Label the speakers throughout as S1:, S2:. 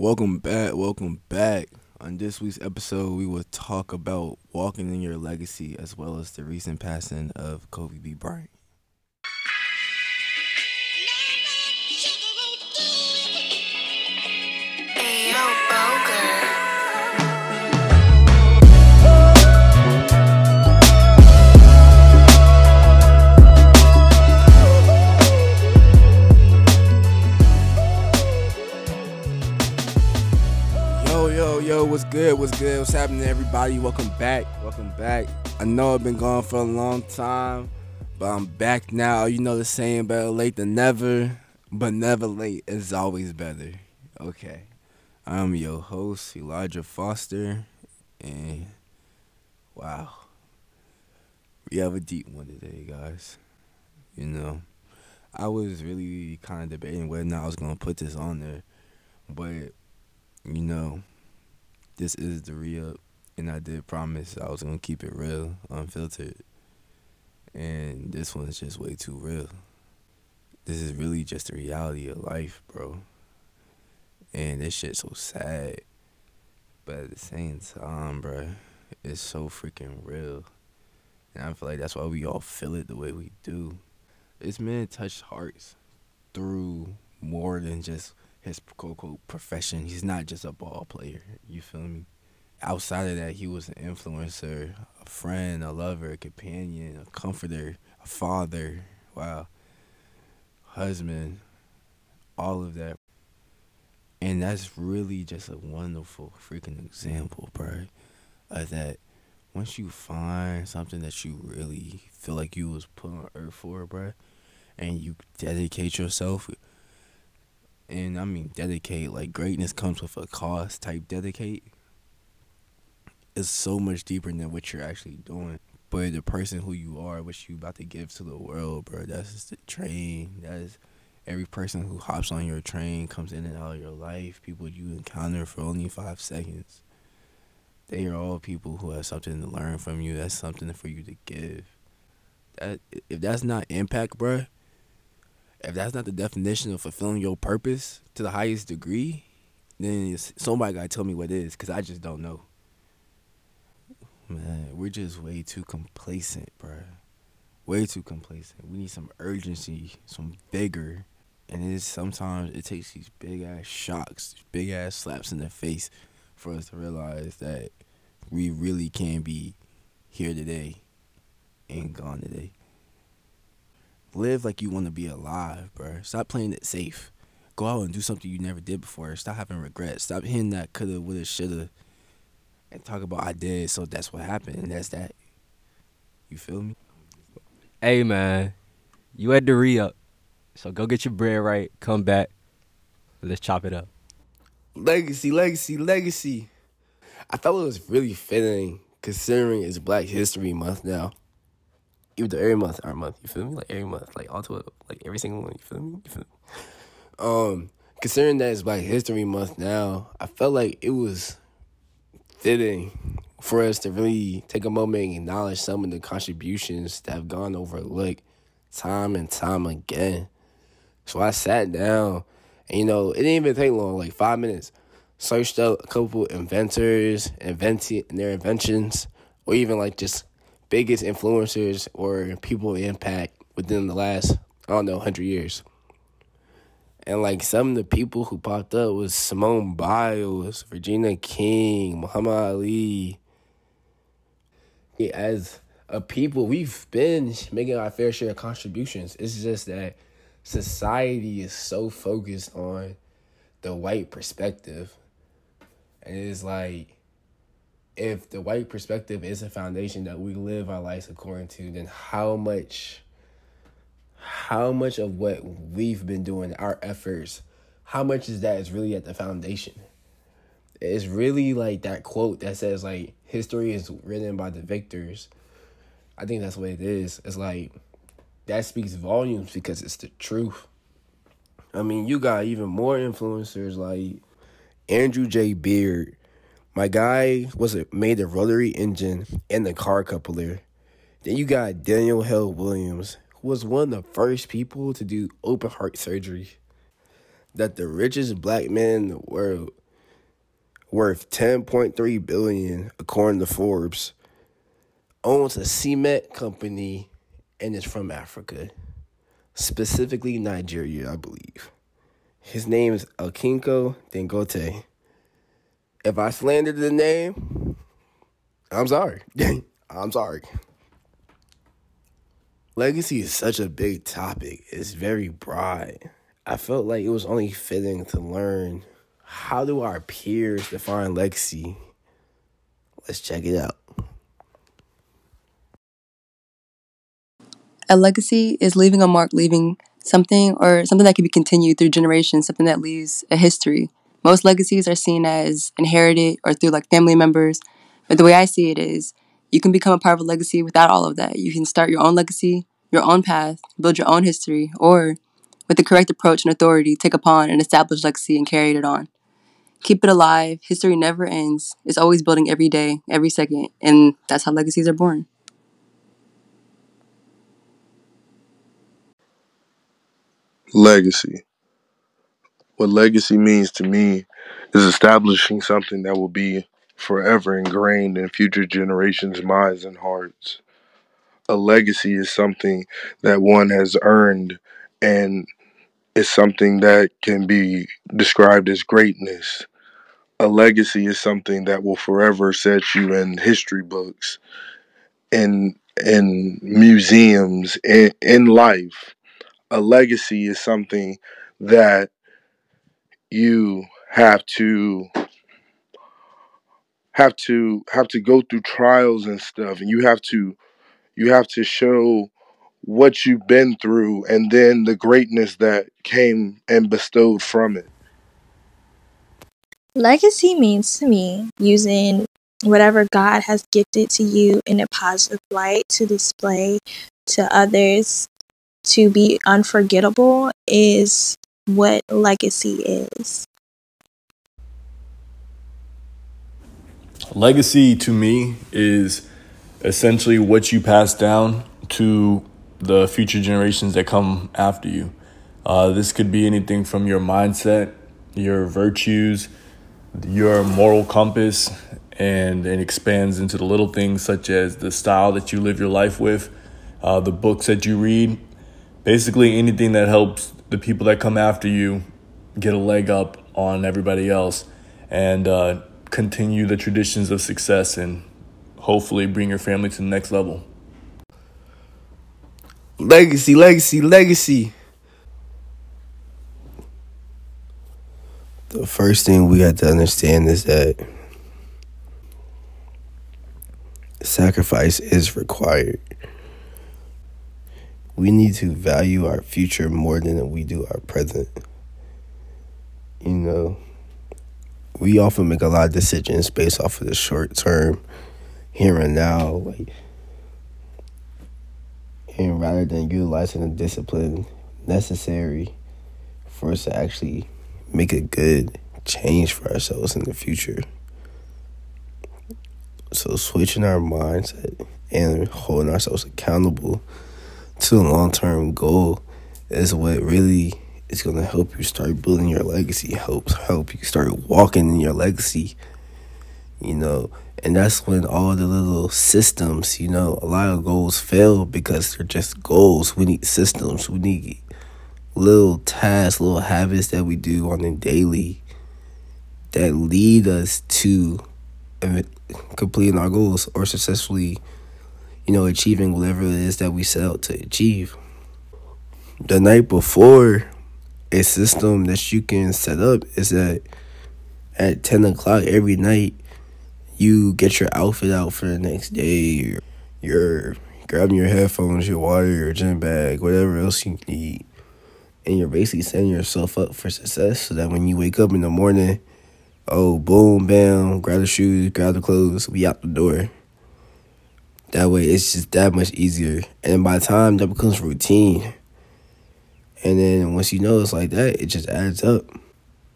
S1: Welcome back, welcome back. On this week's episode, we will talk about walking in your legacy as well as the recent passing of Kobe B. Bryant. Good? What's good? What's happening, everybody? Welcome back. Welcome back. I know I've been gone for a long time, but I'm back now. You know the saying, better late than never, but never late is always better. Okay. I'm your host, Elijah Foster, and wow. We have a deep one today, guys. You know, I was really kind of debating whether or not I was going to put this on there, but you know, this is the real, and I did promise I was gonna keep it real, unfiltered. And this one's just way too real. This is really just the reality of life, bro. And this shit's so sad, but at the same time, bro, it's so freaking real. And I feel like that's why we all feel it the way we do. This man touched hearts through more than just his quote unquote profession. He's not just a ball player. You feel me? Outside of that, he was an influencer, a friend, a lover, a companion, a comforter, a father. Wow. Husband. All of that. And that's really just a wonderful freaking example, bro. Of that once you find something that you really feel like you was put on earth for, bro, and you dedicate yourself and I mean dedicate like greatness comes with a cost type dedicate. It's so much deeper than what you're actually doing. But the person who you are what you about to give to the world bro that's just the train. That's every person who hops on your train comes in and out of your life. People you encounter for only five seconds. They are all people who have something to learn from you. That's something for you to give. That if that's not impact bro if that's not the definition of fulfilling your purpose to the highest degree, then somebody gotta tell me what it is, cause I just don't know. Man, we're just way too complacent, bruh. Way too complacent. We need some urgency, some vigor, and it is sometimes it takes these big ass shocks, big ass slaps in the face, for us to realize that we really can be here today and gone today live like you want to be alive, bro. Stop playing it safe. Go out and do something you never did before. Stop having regrets. Stop hitting that coulda, woulda, shoulda, and talk about I did. So that's what happened, and that's that. You feel me?
S2: Hey man, you had to re up, so go get your bread right. Come back, let's chop it up.
S1: Legacy, legacy, legacy. I thought it was really fitting considering it's Black History Month now. Every month, our month, you feel me? Like every month, like all to it, like every single one, you feel me? You feel me? Um, considering that it's Black History Month now, I felt like it was fitting for us to really take a moment and acknowledge some of the contributions that have gone overlooked time and time again. So I sat down, and you know, it didn't even take long, like five minutes. Searched out a couple inventors, inventing their inventions, or even like just biggest influencers or people of impact within the last, I don't know, 100 years. And like some of the people who popped up was Simone Biles, Regina King, Muhammad Ali. As a people, we've been making our fair share of contributions. It's just that society is so focused on the white perspective. And it's like if the white perspective is a foundation that we live our lives according to, then how much how much of what we've been doing, our efforts, how much is that is really at the foundation? It's really like that quote that says like history is written by the victors. I think that's what it is. It's like that speaks volumes because it's the truth. I mean, you got even more influencers like Andrew J. Beard, my guy was it made the rotary engine and the car coupler. Then you got Daniel Hale Williams, who was one of the first people to do open heart surgery. That the richest black man in the world worth 10.3 billion according to Forbes, owns a cement company and is from Africa, specifically Nigeria, I believe. His name is Akinko Dangote. If I slandered the name, I'm sorry. I'm sorry. Legacy is such a big topic. It's very broad. I felt like it was only fitting to learn how do our peers define legacy. Let's check it out.
S3: A legacy is leaving a mark, leaving something or something that can be continued through generations, something that leaves a history. Most legacies are seen as inherited or through like family members. But the way I see it is you can become a part of a legacy without all of that. You can start your own legacy, your own path, build your own history, or with the correct approach and authority, take upon an established legacy and carry it on. Keep it alive. History never ends. It's always building every day, every second, and that's how legacies are born.
S4: Legacy. What legacy means to me is establishing something that will be forever ingrained in future generations' minds and hearts. A legacy is something that one has earned and is something that can be described as greatness. A legacy is something that will forever set you in history books, in in museums, in, in life. A legacy is something that you have to have to have to go through trials and stuff and you have to you have to show what you've been through and then the greatness that came and bestowed from it.
S5: Legacy means to me using whatever God has gifted to you in a positive light to display to others to be unforgettable is what legacy is.
S6: Legacy to me is essentially what you pass down to the future generations that come after you. Uh, this could be anything from your mindset, your virtues, your moral compass, and it expands into the little things such as the style that you live your life with, uh, the books that you read, basically anything that helps the people that come after you get a leg up on everybody else and uh, continue the traditions of success and hopefully bring your family to the next level.
S1: Legacy, legacy, legacy. The first thing we have to understand is that sacrifice is required. We need to value our future more than we do our present. You know, we often make a lot of decisions based off of the short term, here and now, like, and rather than utilizing the discipline necessary for us to actually make a good change for ourselves in the future. So switching our mindset and holding ourselves accountable to the long term goal is what really is gonna help you start building your legacy, helps help you start walking in your legacy. You know, and that's when all the little systems, you know, a lot of goals fail because they're just goals. We need systems. We need little tasks, little habits that we do on a daily that lead us to uh, completing our goals or successfully, you know, achieving whatever it is that we set out to achieve. The night before, a system that you can set up is that at 10 o'clock every night, you get your outfit out for the next day. You're grabbing your headphones, your water, your gym bag, whatever else you need and you're basically setting yourself up for success so that when you wake up in the morning, oh, boom, bam, grab the shoes, grab the clothes, we out the door. That way, it's just that much easier. And by time that becomes routine, and then once you know it's like that, it just adds up.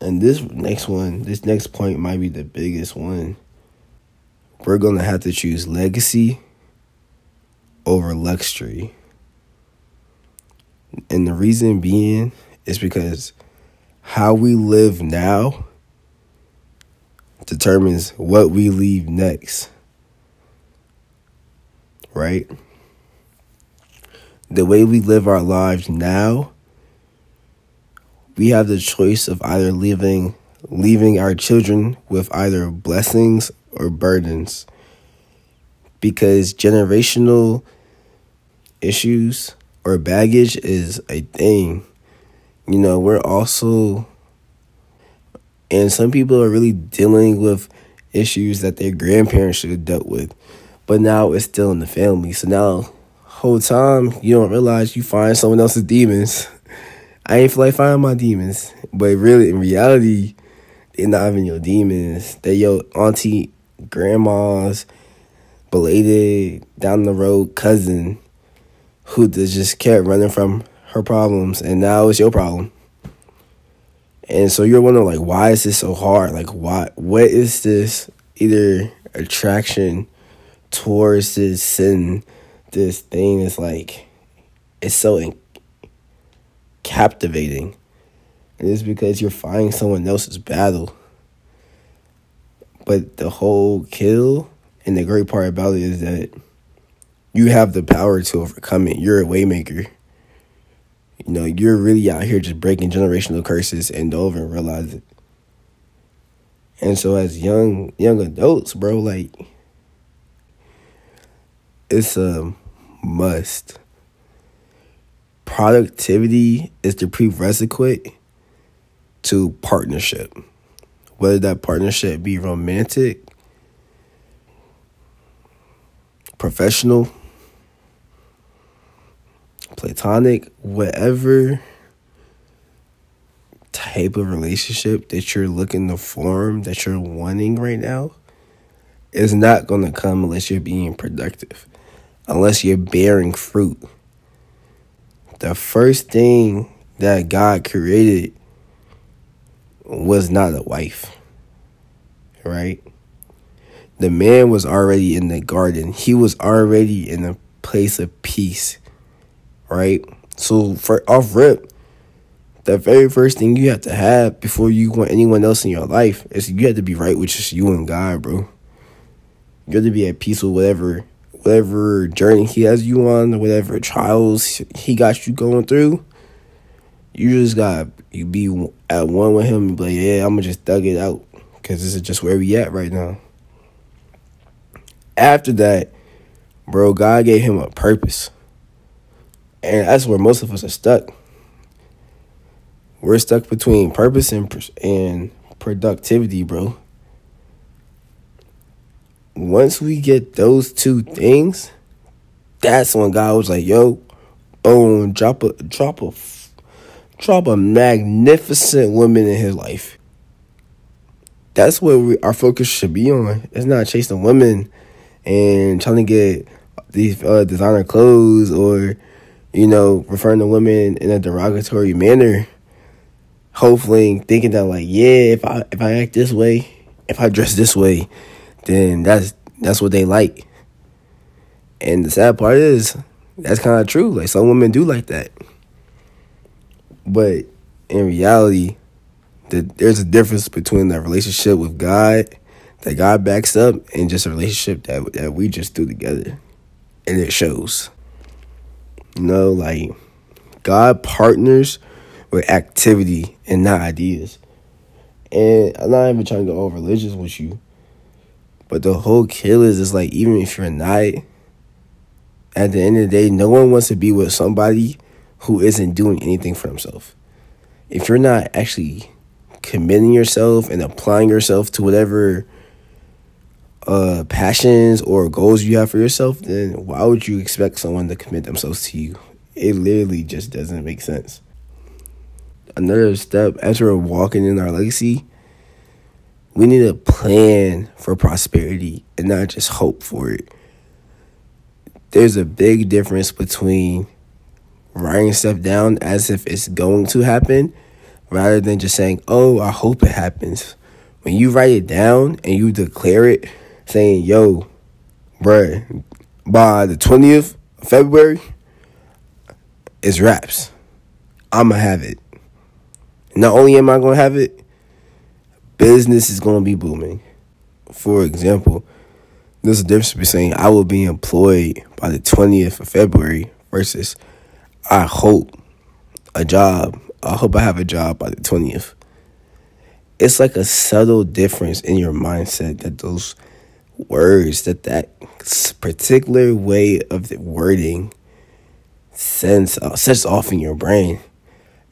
S1: And this next one, this next point might be the biggest one. We're going to have to choose legacy over luxury. And the reason being is because how we live now determines what we leave next. Right? The way we live our lives now, we have the choice of either leaving leaving our children with either blessings or burdens. Because generational issues or baggage is a thing. You know, we're also and some people are really dealing with issues that their grandparents should have dealt with. But now it's still in the family. So now whole time you don't realize you find someone else's demons. I ain't feel like finding my demons. But really in reality, they're not even your demons. They're your auntie, grandma's belated down the road cousin who just kept running from her problems and now it's your problem. And so you're wondering like why is this so hard? Like why what is this either attraction this sin this thing is like it's so in- captivating. And it's because you're fighting someone else's battle. But the whole kill and the great part about it is that you have the power to overcome it. You're a waymaker. You know, you're really out here just breaking generational curses and don't even realize it. And so as young young adults, bro, like it's a must. Productivity is the prerequisite to partnership. Whether that partnership be romantic, professional, platonic, whatever type of relationship that you're looking to form, that you're wanting right now, is not going to come unless you're being productive, unless you're bearing fruit. The first thing that God created was not a wife, right? The man was already in the garden, he was already in a place of peace, right? So, for off rip, the very first thing you have to have before you want anyone else in your life is you have to be right with just you and God, bro. You have to be at peace with whatever whatever journey he has you on, whatever trials he got you going through. You just got you be at one with him and be like, yeah, I'm gonna just thug it out because this is just where we at right now. After that, bro, God gave him a purpose, and that's where most of us are stuck. We're stuck between purpose and and productivity, bro. Once we get those two things, that's when God was like, "Yo, boom, drop a drop a drop a magnificent woman in his life." That's what we, our focus should be on. It's not chasing women and trying to get these uh, designer clothes or, you know, referring to women in a derogatory manner hopefully thinking that like yeah if i if i act this way if i dress this way then that's that's what they like and the sad part is that's kind of true like some women do like that but in reality the, there's a difference between the relationship with god that god backs up and just a relationship that, that we just do together and it shows you know like god partners with activity and not ideas. And I'm not even trying to go all religious with you. But the whole kill is just like even if you're not, at the end of the day, no one wants to be with somebody who isn't doing anything for himself. If you're not actually committing yourself and applying yourself to whatever uh, passions or goals you have for yourself, then why would you expect someone to commit themselves to you? It literally just doesn't make sense another step as we're walking in our legacy, we need a plan for prosperity and not just hope for it. There's a big difference between writing stuff down as if it's going to happen rather than just saying, oh, I hope it happens. When you write it down and you declare it, saying, yo, bruh, by the 20th of February, it's wraps. I'ma have it. Not only am I gonna have it, business is gonna be booming. for example, there's a difference between saying, I will be employed by the 20th of February versus I hope a job. I hope I have a job by the 20th. It's like a subtle difference in your mindset that those words, that that particular way of the wording sends uh, sets off in your brain.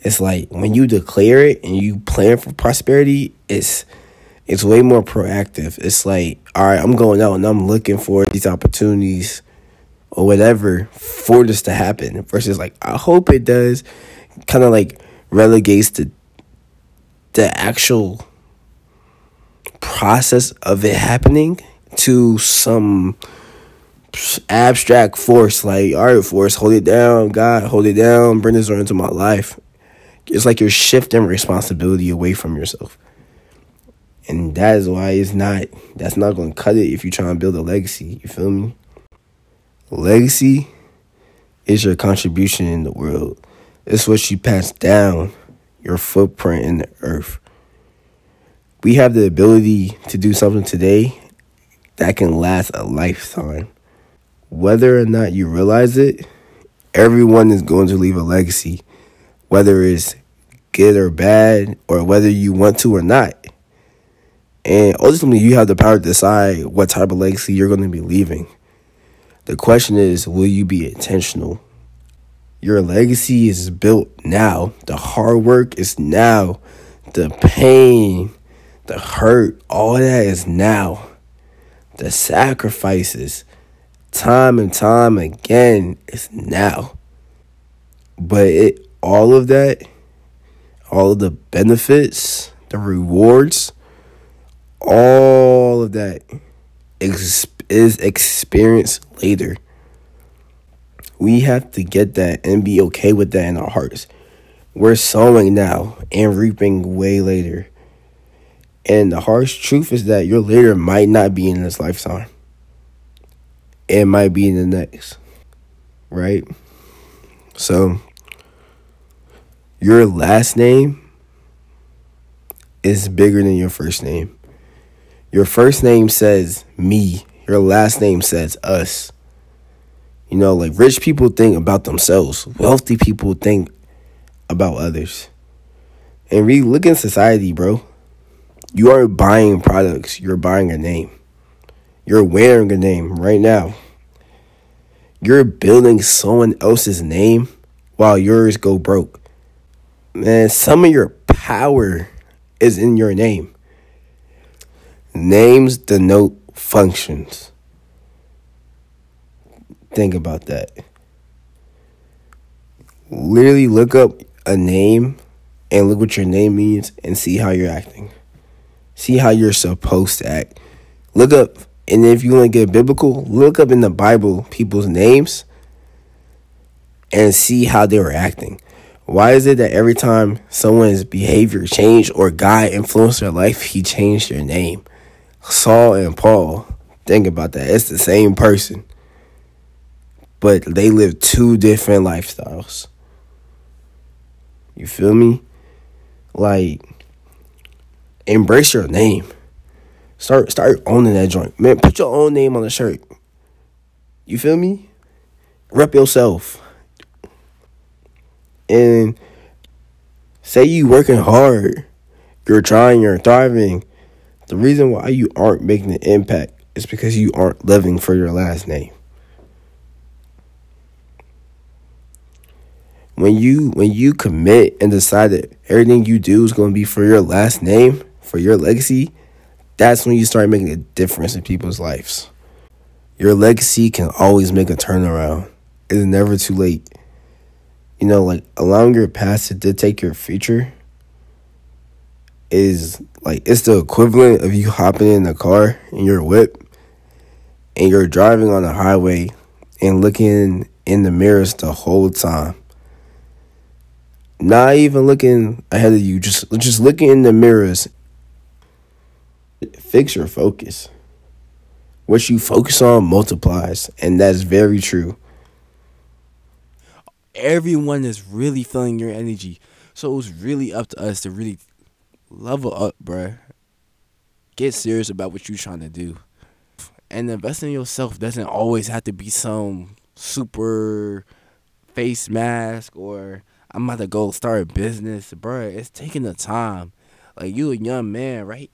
S1: It's like when you declare it and you plan for prosperity, it's it's way more proactive. It's like, all right, I'm going out and I'm looking for these opportunities or whatever for this to happen versus like I hope it does kind of like relegates the the actual process of it happening to some abstract force like all right force hold it down god hold it down bring this into my life it's like you're shifting responsibility away from yourself. And that is why it's not that's not going to cut it if you're trying to build a legacy you feel me? Legacy is your contribution in the world. It's what you pass down your footprint in the earth. We have the ability to do something today that can last a lifetime. Whether or not you realize it everyone is going to leave a legacy whether it's good or bad or whether you want to or not and ultimately, you have the power to decide what type of legacy you're going to be leaving. The question is, will you be intentional? Your legacy is built now. The hard work is now. The pain, the hurt, all that is now. The sacrifices, time and time again, is now. But it all of that, all of the benefits, the rewards, all of that is experienced later. We have to get that and be okay with that in our hearts. We're sowing now and reaping way later. And the harsh truth is that your later might not be in this lifetime. It might be in the next. Right? So, your last name is bigger than your first name. Your first name says me, your last name says us. You know, like rich people think about themselves, wealthy people think about others. And really look in society, bro. You aren't buying products, you're buying a name. You're wearing a name right now. You're building someone else's name while yours go broke. Man, some of your power is in your name. Names denote functions. Think about that. Literally look up a name and look what your name means and see how you're acting. See how you're supposed to act. Look up, and if you want to get biblical, look up in the Bible people's names and see how they were acting. Why is it that every time someone's behavior changed or God influenced their life, he changed their name? Saul and Paul, think about that. It's the same person. But they live two different lifestyles. You feel me? Like embrace your name. Start start owning that joint. Man, put your own name on the shirt. You feel me? Rep yourself. And say you working hard. You're trying, you're thriving the reason why you aren't making an impact is because you aren't living for your last name. When you when you commit and decide that everything you do is going to be for your last name, for your legacy, that's when you start making a difference in people's lives. Your legacy can always make a turnaround. It's never too late. You know, like allowing your past to dictate your future is like it's the equivalent of you hopping in the car in your whip and you're driving on the highway and looking in the mirrors the whole time. Not even looking ahead of you, just just looking in the mirrors. Fix your focus. What you focus on multiplies, and that's very true. Everyone is really feeling your energy. So it's really up to us to really level up, bruh. get serious about what you're trying to do. And investing in yourself doesn't always have to be some super face mask or I'm about to go start a business, bruh. It's taking the time. Like you a young man, right?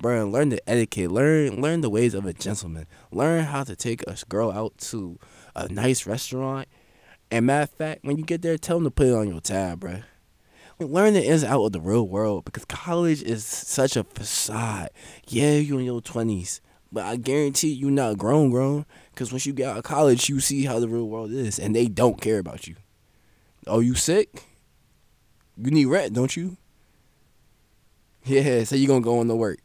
S1: Bruh, learn the etiquette. Learn learn the ways of a gentleman. Learn how to take a girl out to a nice restaurant. And matter of fact, when you get there, tell them to put it on your tab, bruh. Learn the ins and out of the real world because college is such a facade. Yeah, you in your twenties, but I guarantee you not grown grown. Cause once you get out of college, you see how the real world is, and they don't care about you. Oh, you sick? You need rent, don't you? Yeah, so you gonna go on to work.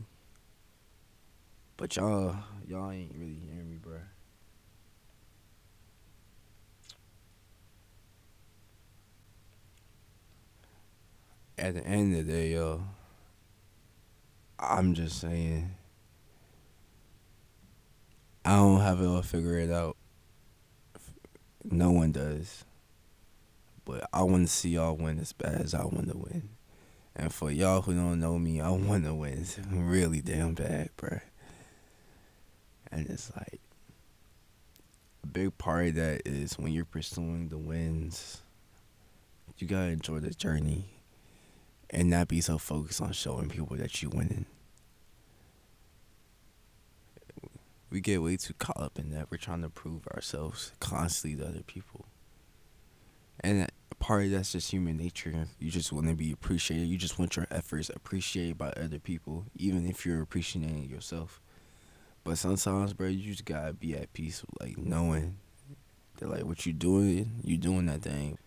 S1: But y'all, y'all ain't really hearing me, bruh. At the end of the day, yo, I'm just saying, I don't have it all figured out. No one does. But I want to see y'all win as bad as I want to win. And for y'all who don't know me, I want to win really damn bad, bruh. And it's like a big part of that is when you're pursuing the wins, you gotta enjoy the journey and not be so focused on showing people that you're winning. We get way too caught up in that. We're trying to prove ourselves constantly to other people. And part of that's just human nature. You just want to be appreciated. You just want your efforts appreciated by other people, even if you're appreciating yourself. But sometimes, bro, you just gotta be at peace with like knowing that like what you're doing, you're doing that thing.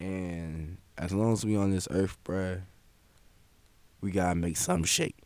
S1: And as long as we on this earth, bro, we gotta make some shake.